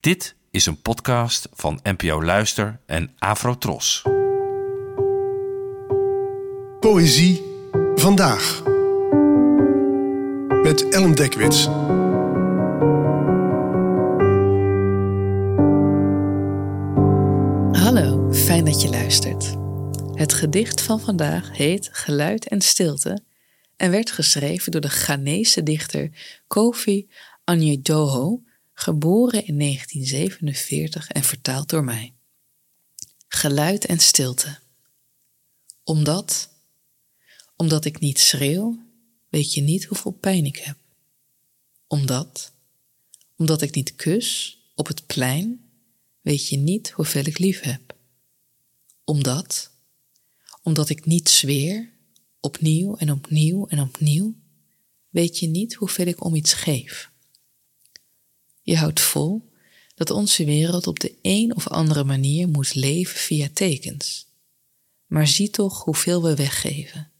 Dit is een podcast van NPO Luister en Afrotros. Poëzie vandaag. Met Ellen Dekwits. Hallo, fijn dat je luistert. Het gedicht van vandaag heet Geluid en Stilte en werd geschreven door de Ghanese dichter Kofi Anyedoho, geboren in 1947 en vertaald door mij. Geluid en stilte. Omdat, omdat ik niet schreeuw, weet je niet hoeveel pijn ik heb. Omdat, omdat ik niet kus op het plein, weet je niet hoeveel ik lief heb. Omdat, omdat ik niet zweer, opnieuw en opnieuw en opnieuw, weet je niet hoeveel ik om iets geef. Je houdt vol dat onze wereld op de een of andere manier moet leven via tekens. Maar zie toch hoeveel we weggeven.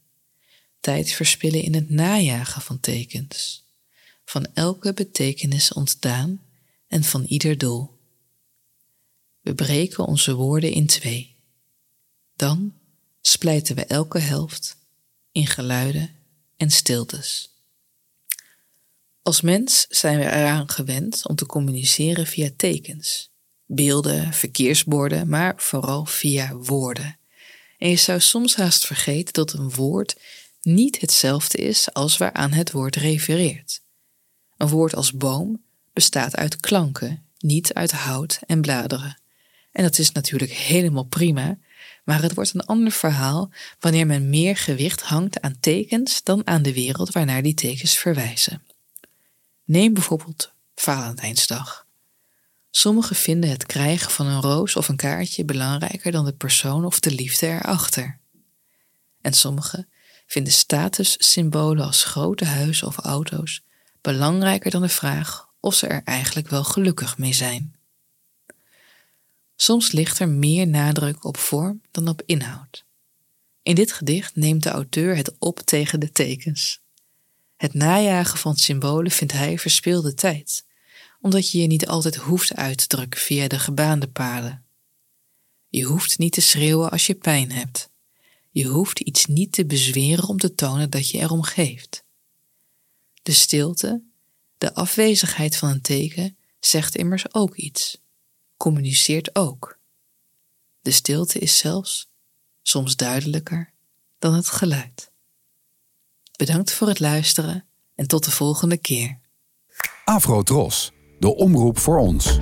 Tijd verspillen in het najagen van tekens. Van elke betekenis ontdaan en van ieder doel. We breken onze woorden in twee. Dan splijten we elke helft in geluiden en stiltes. Als mens zijn we eraan gewend om te communiceren via tekens, beelden, verkeersborden, maar vooral via woorden. En je zou soms haast vergeten dat een woord niet hetzelfde is als waaraan het woord refereert. Een woord als boom bestaat uit klanken, niet uit hout en bladeren. En dat is natuurlijk helemaal prima, maar het wordt een ander verhaal wanneer men meer gewicht hangt aan tekens dan aan de wereld waarnaar die tekens verwijzen. Neem bijvoorbeeld Valentijnsdag. Sommigen vinden het krijgen van een roos of een kaartje belangrijker dan de persoon of de liefde erachter. En sommigen vinden statussymbolen als grote huizen of auto's belangrijker dan de vraag of ze er eigenlijk wel gelukkig mee zijn. Soms ligt er meer nadruk op vorm dan op inhoud. In dit gedicht neemt de auteur het op tegen de tekens. Het najagen van symbolen vindt hij verspilde tijd, omdat je je niet altijd hoeft uit te drukken via de gebaande paden. Je hoeft niet te schreeuwen als je pijn hebt. Je hoeft iets niet te bezweren om te tonen dat je erom geeft. De stilte, de afwezigheid van een teken, zegt immers ook iets, communiceert ook. De stilte is zelfs soms duidelijker dan het geluid. Bedankt voor het luisteren en tot de volgende keer. Afro Tros, de omroep voor ons.